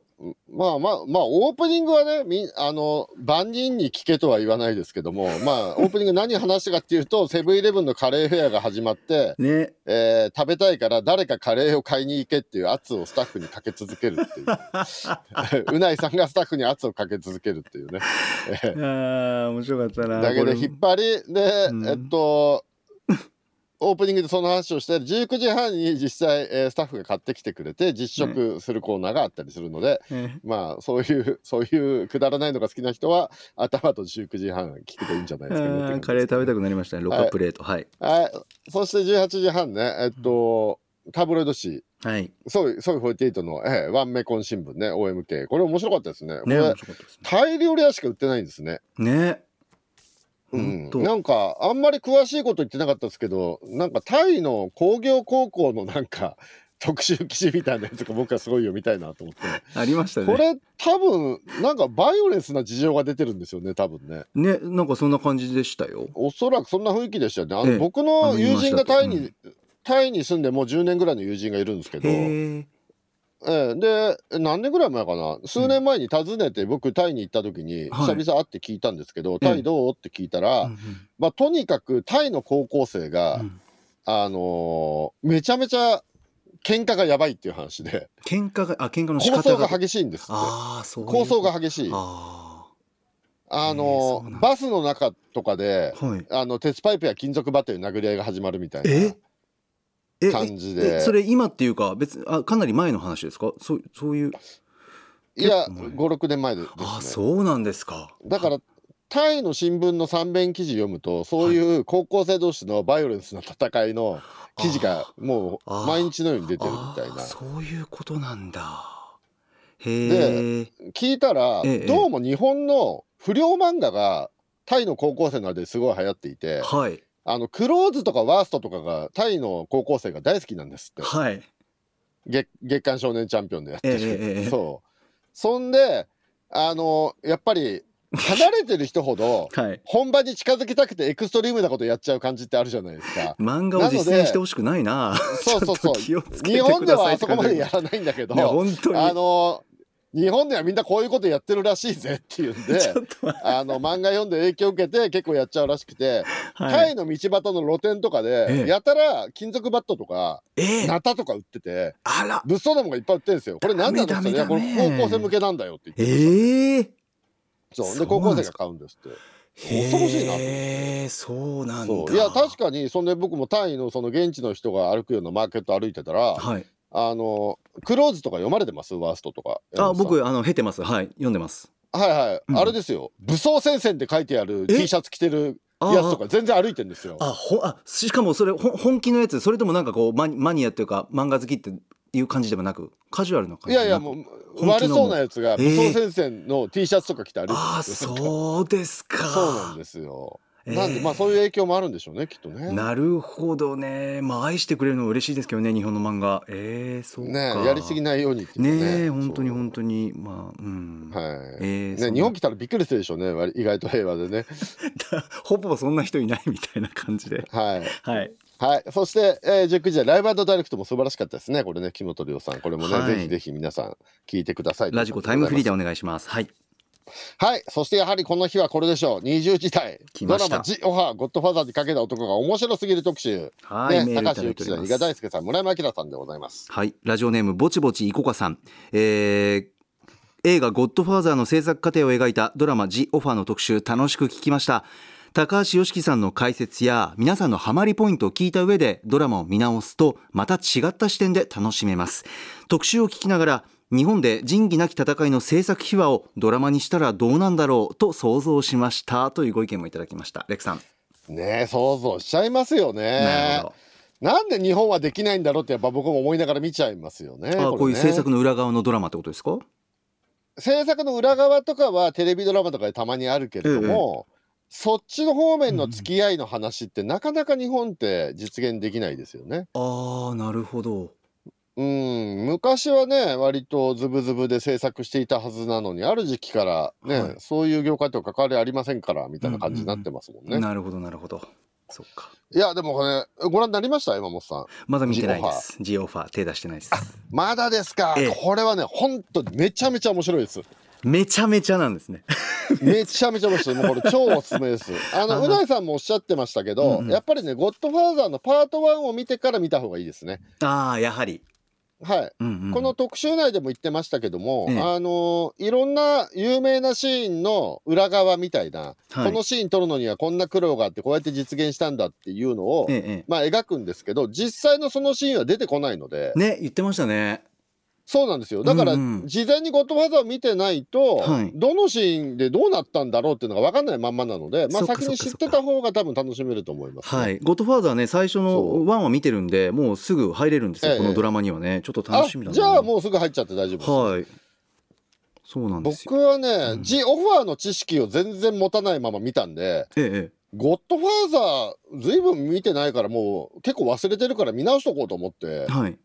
まあまあまあオープニングはねみあの万人に聞けとは言わないですけども まあオープニング何話したかっていうとセブンイレブンのカレーフェアが始まって、ね。えー食べたいから誰かカレーを買いに行けっていう圧をスタッフにかけ続けるっていう。うないさんがスタッフに圧をかけ続けるっていうね。えーあー面白かったな。だけでこれ引っ張りで、うん。えっとオープニングでその話をして19時半に実際、えースタッフが買ってきてくれて実食するコーナーがあったりするので、ねまあそういう そういうくだらないのが好きな人は頭と19時半聞くといいんじゃないですかねカレー食べたくなりましたね。ロカプレート。はい。はい。そして18時半ねえっとタブロイド紙。はい。そうそういう48の、えーワンメコン新聞ね OMK これ面白かったですね。これね面白かったですね。タイ料理屋しか売ってないんですね。ねうん。なんかあんまり詳しいこと言ってなかったですけどなんかタイの工業高校のなんか特集記事みたいなやつが僕はすごい読みたいなと思って、ありましたね。これ多分なんかバイオレンスな事情が出てるんですよね多分ね。ねなんかそんな感じでしたよ。おそらくそんな雰囲気でしたよね。あの、ええ。僕の友人がタイに、あのタイに住んでもう10年ぐらいの友人がいるんですけど、えへえ。で何年ぐらい前かな？数年前に訪ねて僕タイに行った時にはい。久々会って聞いたんですけど、えタイどう？って聞いたら、えまあ、とにかくタイの高校生が、うん。あのーめちゃめちゃ喧嘩がやばいっていう話で。喧嘩があ喧嘩の仕構想が激しいんですって。ああそういう構想が激しい。ああのへーそうなんだ。ーバスの中とかであはい。あの鉄パイプや金属バットで殴り合いが始まるみたいな。ええ？感じで。えそれ今っていうか別あかなり前の話ですか？そうそういう。いや結構前56年前でですね。あそうなんですか。だからタイの新聞の三弁記事読むとそういう高校生同士のバイオレンスな戦いの記事がもう毎日のように出てるみたいな。そういうことなんだ。へえ聞いたら、ええ。どうも日本の不良漫画がタイの高校生の間ですごい流行っていてはいあのクローズとかワーストとかがタイの高校生が大好きなんですって。はい。月月刊少年チャンピオンでやってる、えそう。そんであのやっぱり離れてる人ほど はい。本番に近づきたくてエクストリームなことやっちゃう感じってあるじゃないですか。漫画を実践してほしくないな。そうそうそう。日本ではあそこまでやらないんだけど、じね本当に。あの日本ではみんなこういうことやってるらしいぜっていうんで あの漫画読んで影響を受けて結構やっちゃうらしくて、はい。タイの道端の露店とかで、ええ。やたら金属バットとかええ。ナタとか売っててあら。物騒なもんがいっぱい売ってるんですよ。これ何なんですかね？これ高校生向けなんだよって言って。ええ。そう。そうで高校生が買うんですって。恐ろしいなへえそうなんだ。いや確かにそんで僕もタイのその現地の人が歩くようなマーケット歩いてたらはいあのクローズとか読まれてます？ワーストとか。あ僕あの経てます。はい。読んでます。はいはい、うん。あれですよ。武装戦線って書いてあるえ？T シャツ着てるあやつとか全然歩いてんですよ。あほあしかもそれ本気のやつ。それともなんかこうマニマニアっていうか漫画好きっていう感じでもなく？カジュアルな感じいやいやもう本気の悪そうなやつがえー武装戦線の T シャツとか着て歩いてるんあですよ。そうですか。そうなんですよ、えーなんでまあそういう影響もあるんでしょうねきっとね。なるほどね。まあ愛してくれるの嬉しいですけどね日本の漫画。えー、そうか。ねやりすぎないようにね。ねえ本当に本当に。まあうん、はい、えーね日本来たらびっくりするでしょうね割意外と平和でね。ほぼそんな人いないみたいな感じで。はい。はい。はい。そして、えー、19時はライブダイレクトも素晴らしかったですねこれね木本涼さんこれもね、はいぜひぜひ皆さん聞いてくださいラジコタイムフリーででお願いしますはいはい。そしてやはりこの日はこれでしょう。20時代ドラマ「ジ・オファーゴッドファーザーにかけた男が面白すぎる特集」はい、メね、高橋由紀さん、伊賀大輔さん、村山明さんでございます。はい、ラジオネームぼちぼちいこかさん、えー映画「ゴッドファーザー」の制作過程を描いたドラマ「ジ・オファー」の特集楽しく聞きました。高橋良樹さんの解説や皆さんのハマりポイントを聞いた上でドラマを見直すとまた違った視点で楽しめます。特集を聞きながら日本で仁義なき戦いの制作秘話をドラマにしたらどうなんだろうと想像しました。というご意見もいただきました。レクさん、ねえ、想像しちゃいますよなね。なんで日本はできないんだろうってやっぱ僕も思いながら見ちゃいますよね。あこういう制作の裏側のドラマってことですか？制作の裏側とかはテレビドラマとかでたまにあるけれども、そっちの方面の付き合いの話ってなかなか日本って実現できないですよね。ああなるほどうん昔はね割とズブズブで制作していたはずなのにある時期からね、はい。そういう業界と関わりありませんからみたいな感じになってますもんね。なるほどなるほど。そっか。いやでもこれご覧になりました？山本さん。まだ見てないです。ジオファー。手出してないです。まだですか、ええ。これはね本当にめちゃめちゃ面白いです。めちゃめちゃなんですね。めちゃめちゃ面白い。もうこれ超おすすめです。あの、あのうないさんもおっしゃってましたけど、うんうん。やっぱりね、ゴッドファーザーのパート1を見てから見た方がいいですね。ああやはり、はい。うんうん。うんこの特集内でも言ってましたけども、ええ。あのいろんな有名なシーンの裏側みたいな、はい。このシーン撮るのにはこんな苦労があってこうやって実現したんだっていうのを、えええまあ描くんですけど実際のそのシーンは出てこないので、えね言ってましたねそうなんですよ。だから、うんうん。事前にゴッドファーザーを見てないと、はい。どのシーンでどうなったんだろうっていうのが分かんないまんまなので、まあ、先に知ってかた方が多分楽しめると思います、ね。はい。ゴッドファーザーね最初のそう。1は見てるんでもうすぐ入れるんですよ、ええ。このドラマにはね。ちょっとあ楽しみだなじゃあもうすぐ入っちゃって大丈夫です。はい。そうなんですよ。僕はね、うん。ジ・オファーの知識を全然持たないまま見たんで、ええええ。ゴッドファーザーずいぶん見てないからもう結構忘れてるから見直しとこうと思って。はい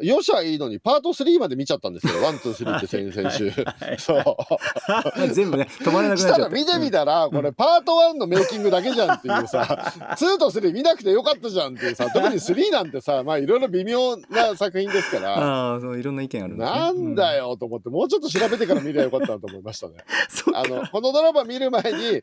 よっしゃいいのにパート3まで見ちゃったんですよ ワンツースリーって先々週。はいそう。全部ね止まれなくしなっちゃってたら見てみたらこれパート1のメイキングだけじゃんっていうさ 2と3見なくてよかったじゃんっていうさ 特に3なんてさまあいろいろ微妙な作品ですから。ああそういろんな意見あるね。なんだよと思ってもうちょっと調べてから見ればよかったなと思いましたね。あのこのドラマ見る前に必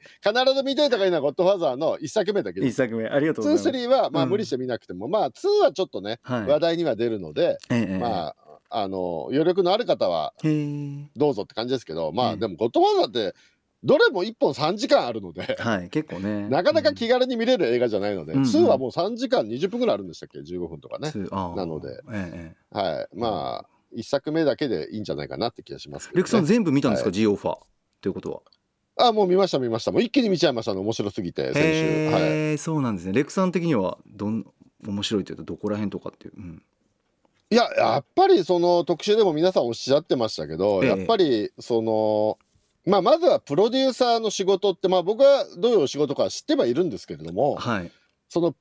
ず見といた方がいいのはゴッドファーザーの1作目だけです一作目ありがとうございます。2、3はまあうん。無理して見なくても、まあ2はちょっとね、はい。話題には出るので、ええええまあ、あの、余力のある方はどうぞって感じですけど、まあうんでも、ゴッドファーザーって、どれも1本3時間あるので、はい結構ね なかなか気軽に見れる映画じゃないので、うん2はもう3時間20分ぐらいあるんでしたっけ ?15 分とかね。なのでえええはい。まあ、1作目だけでいいんじゃないかなって気がしますけど、ね。えレクさん全部見たんですか、はい G オファーということはあ、もう見ました見ました。もう一気に見ちゃいましたね。面白すぎて、先週。はい。そうなんですねレクさん的にはどん面白いというとどこら辺とかっていう、うん、いや、やっぱりその特集でも皆さんおっしゃってましたけど、ええ。やっぱりその、まあ、まずはプロデューサーの仕事って、まあ、僕はどういうお仕事か知ってはいるんですけれども、はい。その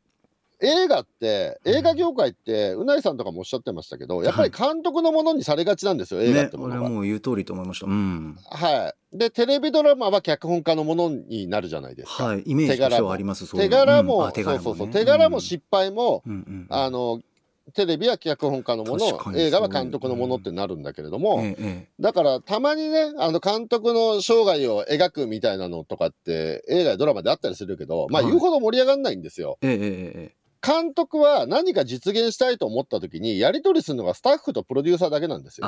映画って、映画業界って、うないさんとかもおっしゃってましたけど、やっぱり監督のものにされがちなんですよ、映画っねてものは。もう言う通りと思いました。うん。はい。で、テレビドラマは脚本家のものになるじゃないですか。はい。イメージとしてはあります手の柄も、うん。そうそうそう、ね手柄も失敗も、うん。あの、テレビは脚本家のもの映画は監督のものってなるんだけれども、えええだからたまにねあの監督の生涯を描くみたいなのとかって映画やドラマであったりするけどまあはい。言うほど盛り上がんないんですよ。えええええ監督は何か実現したいと思った時にやり取りするのがスタッフとプロデューサーだけなんですよ。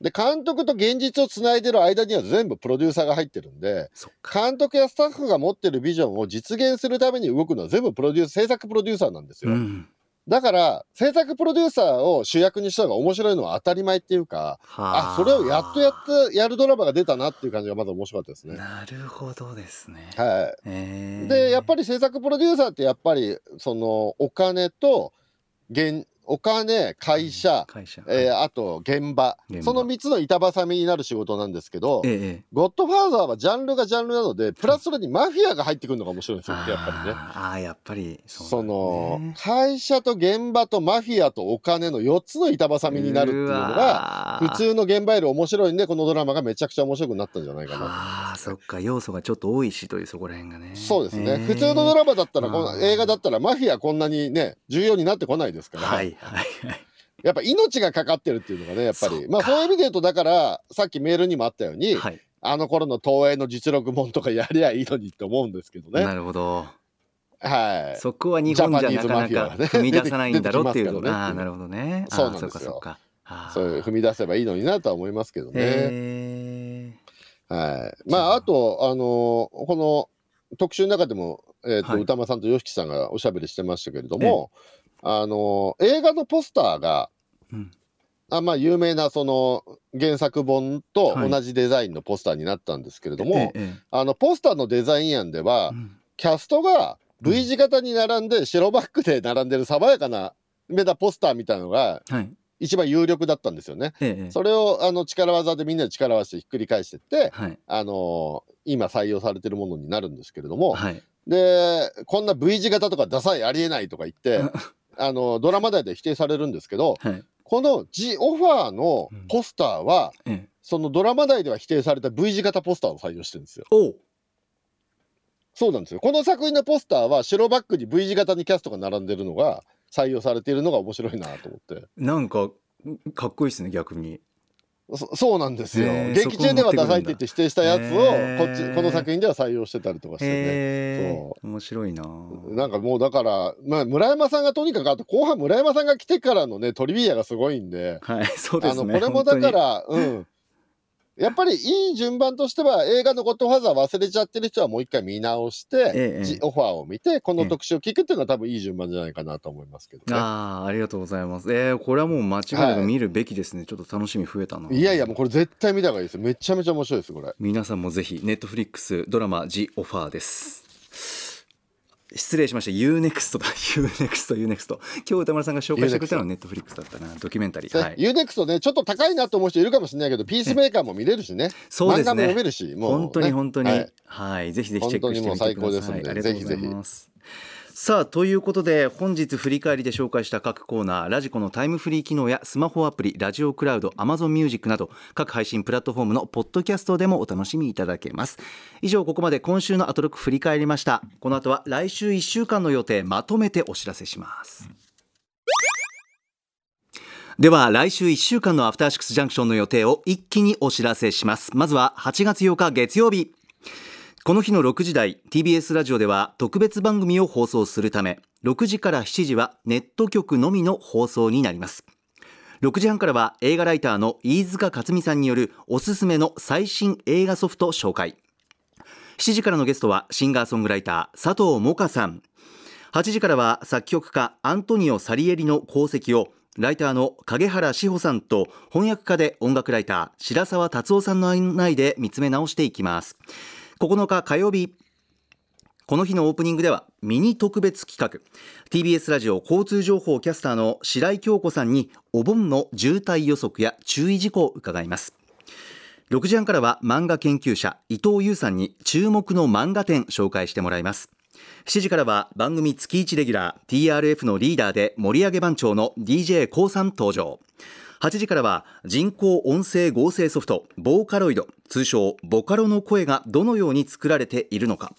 で監督と現実をつないでる間には全部プロデューサーが入ってるんで監督やスタッフが持ってるビジョンを実現するために動くのは全部プロデュース制作プロデューサーなんですよ。うんだから制作プロデューサーを主役にした方が面白いのは当たり前っていうかあ。それをやっとやってやるドラマが出たなっていう感じがまだ面白かったですね。なるほどですね。はい。ええでやっぱり制作プロデューサーってやっぱりそのお金と現お金会社、会社。えーあと現場。その3つの板挟みになる仕事なんですけど、ええええ。ゴッドファーザーはジャンルがジャンルなのでプラスそれにマフィアが入ってくるのが面白いんですよやっぱりね。あーあーやっぱりそうなんの会社と現場とマフィアとお金の4つの板挟みになるっていうのがが普通の現場より面白いんでこのドラマがめちゃくちゃ面白くなったんじゃないかな。ああそっか要素がちょっと多いしというそこら辺がね。そうですね、ええ普通のドラマだったらこの映画だったらマフィアこんなにね重要になってこないですから、はいはいはい。やっぱ命がかかってるっていうのがねやっぱり。まあそういう意味で言うとだからさっきメールにもあったように、はい。あの頃の東映の実力もんとかやりゃいいのにって思うんですけどね。なるほど。はい。そこは日本じゃなかなか踏み出さないんだろうっていう出てきますからね。なるほどね。そうなんですよ。そういう踏み出せばいいのになとは思いますけどね。へはい、まああとあのこの特集の中でも、えーとはい。歌間さんと YOSHIKI さんがおしゃべりしてましたけれども、あの映画のポスターがーうん。あまあ有名なその原作本とはい。同じデザインのポスターになったんですけれども、えええあのポスターのデザイン案では、えうん。キャストが V 字型に並んで白バックで並んでる爽やかな目だポスターみたいのがはい。一番有力だったんですよね。ええそれをあの力技でみんなで力を合わせてひっくり返してって、はい。あのー今採用されてるものになるんですけれども、はい。でこんな V 字型とかダサいありえないとか言って あのドラマ内で否定されるんですけどはいこの G オファーのポスターは、ええそのドラマ内では否定された V 字型ポスターを採用してるんですよ。そうなんですよ。この作品のポスターは白バックに V 字型にキャストが並んでるのが採用されているのが面白いなと思って。なんかかっこいいですね逆にそそうなんですよ。へー劇中ではダサいって言って否定したやつをこっちこの作品では採用してたりとかしてね。へえそ面白いな。なんかもうだから、まあ、村山さんがとにかくあと後半村山さんが来てからのねトリビアがすごいんで、はいそうですねあのこれもだから、うん、やっぱりいい順番としては映画の「ゴッドファーザー」忘れちゃってる人はもう一回見直して、ええじオファーを見てこの特集を聞くっていうのは多分いい順番じゃないかなと思いますけどね。ああありがとうございます。えー、これはもう間違いなく見るべきですね、ちょっと楽しみ増えたな。いやいやもうこれ絶対見た方がいいです。よめちゃめちゃ面白いですこれ。皆さんもぜひネットフリックスドラマ「ジ・オファー」です失礼しました。UNEXT だ UNEXT UNEXT 今日歌丸さんが紹介してくれたのはネットフリックスだったな。ドキュメンタリー。はい。UNEXT ねちょっと高いなと思う人いるかもしれないけどピースメーカーも見れるしね。そうですね。も読めるしもうね、本当に本当に、ははい。い、ぜひぜひチェックしてみてください。本当にもう最高です。んでありがとうございぜひぜます。さあということで本日振り返りで紹介した各コーナーラジコのタイムフリー機能やスマホアプリラジオクラウド Amazon Music など各配信プラットフォームのポッドキャストでもお楽しみいただけます。以上ここまで今週のアトロック振り返りました。この後は来週1週間の予定まとめてお知らせします。では来週1週間のアフターシックスジャンクションの予定を一気にお知らせします。まずは8月8日月曜日。この日の6時台 TBS ラジオでは特別番組を放送するため6時から7時はネット局のみの放送になります。6時半からは映画ライターの飯塚克美さんによるおすすめの最新映画ソフト紹介。7時からのゲストはシンガーソングライター佐藤萌歌さん。8時からは作曲家アントニオ・サリエリの功績をライターの影原志保さんと翻訳家で音楽ライター白沢達夫さんの案内で見つめ直していきます。9日火曜日。この日のオープニングではミニ特別企画。TBS ラジオ交通情報キャスターの白井京子さんにお盆の渋滞予測や注意事項を伺います。6時半からは漫画研究者伊藤優さんに注目の漫画展紹介してもらいます。7時からは番組月1レギュラー TRF のリーダーで盛り上げ番長の d j k o さん登場。8時からは人工音声合成ソフトボーカロイド通称ボカロの声がどのように作られているのか。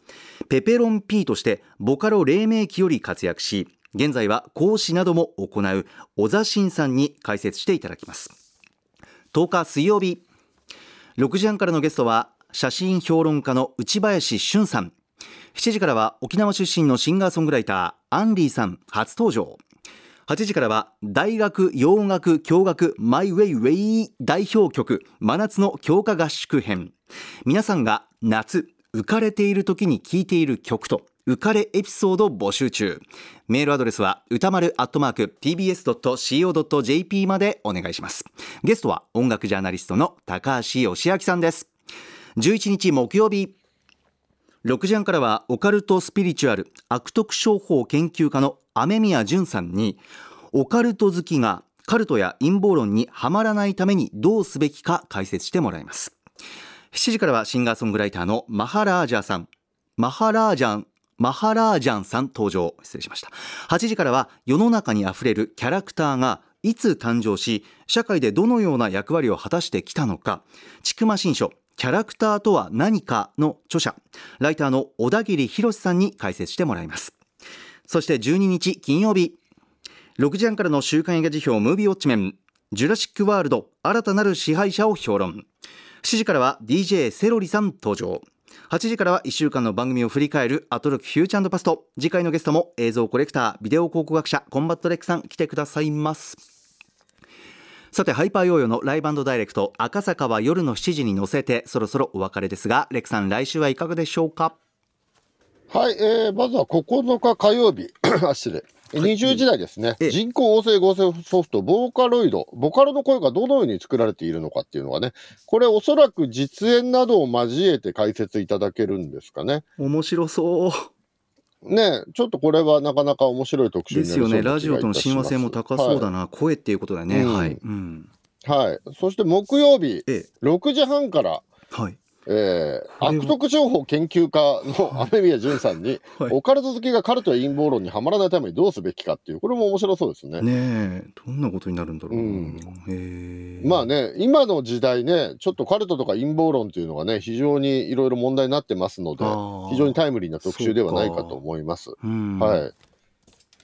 ペペロン P としてボカロ黎明期より活躍し現在は講師なども行う小座新さんに解説していただきます。10日水曜日6時半からのゲストは写真評論家の内林俊さん。7時からは沖縄出身のシンガーソングライターアンリーさん初登場。8時からは大学洋楽共学マイウェイウェイ代表曲真夏の強化合宿編。皆さんが夏浮かれている時に聴いている曲と浮かれエピソード募集中。メールアドレスは歌丸アットマーク tbs.co.jp までお願いします。ゲストは音楽ジャーナリストの高橋義明さんです。11日木曜日。6時半からはオカルトスピリチュアル悪徳商法研究家の雨宮淳さんにオカルト好きがカルトや陰謀論にはまらないためにどうすべきか解説してもらいます。7時からはシンガーソングライターのマハラージャさんマハラージャンマハラージャンさん登場。失礼しました。8時からは世の中にあふれるキャラクターがいつ誕生し社会でどのような役割を果たしてきたのか。千曲新書キャラクターとは何かの著者。ライターの小田切博さんに解説してもらいます。そして12日金曜日。6時半からの週刊映画辞表ムービーウォッチメン。ジュラシックワールド新たなる支配者を評論。7時からは DJ セロリさん登場。8時からは1週間の番組を振り返るアトロクフューチャーパスト。次回のゲストも映像コレクタービデオ考古学者コンバット REC さん来てくださいます。さてハイパーヨーヨーのライブダイレクト赤坂は夜の7時に乗せてそろそろお別れですが REC さん来週はいかがでしょうか？はい、えー、まずは9日火曜日、あ失礼。20時代ですね、ええ。人工音声合成ソフト、ボーカロイド、ボカロの声がどのように作られているのかっていうのがね、これおそらく実演などを交えて解説いただけるんですかね。面白そう。ね、ちょっとこれはなかなか面白い特集ですよね。ラジオとの親和性も高そうだな。な、声っていうことだね、うんはい、うん。はい。はい。そして木曜日、ええ。6時半から、はいえー悪徳情報研究家の雨宮淳さんに、はい。オカルト好きがカルトや陰謀論にはまらないためにどうすべきかっていう、これも面白そうですね。ねえどんなことになるんだろうな、うん。まあね、今の時代ね、ちょっとカルトとか陰謀論っていうのがね、非常にいろいろ問題になってますので、非常にタイムリーな特集ではないかと思います。うん。はい。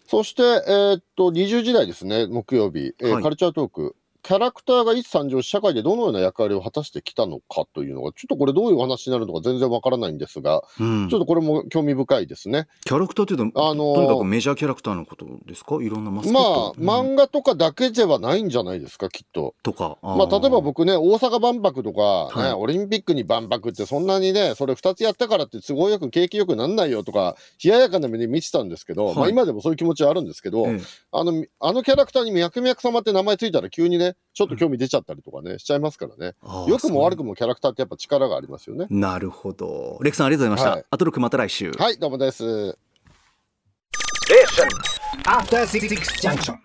そして、えーっと、20時台ですね、木曜日、えーはい。カルチャートーク。キャラクターがいつ誕生し、社会でどのような役割を果たしてきたのかというのが、ちょっとこれどういうお話になるのか全然わからないんですが、うん。ちょっとこれも興味深いですね。キャラクターっていうと、あのーとにかくメジャーキャラクターのことですか？いろんなマスコッまト、あ、漫画とかだけではないんじゃないですか、きっと。とか。あー。まあ、例えば僕ね、大阪万博とか、ねはい。オリンピックに万博って、そんなにね、それ2つやったからって、都合よく景気よくなんないよとか、冷ややかな目で見てたんですけど、はい。まあ、今でもそういう気持ちはあるんですけど、ええ。あのあのキャラクターに脈々様って名前ついたら、急にね、ちょっと興味出ちゃったりとかね、しちゃいますからね。良くも悪くもキャラクターってやっぱ力がありますよね。なるほどレクさんありがとうございました、はいアトロクまた来週はい、どうもです。After Six Junction.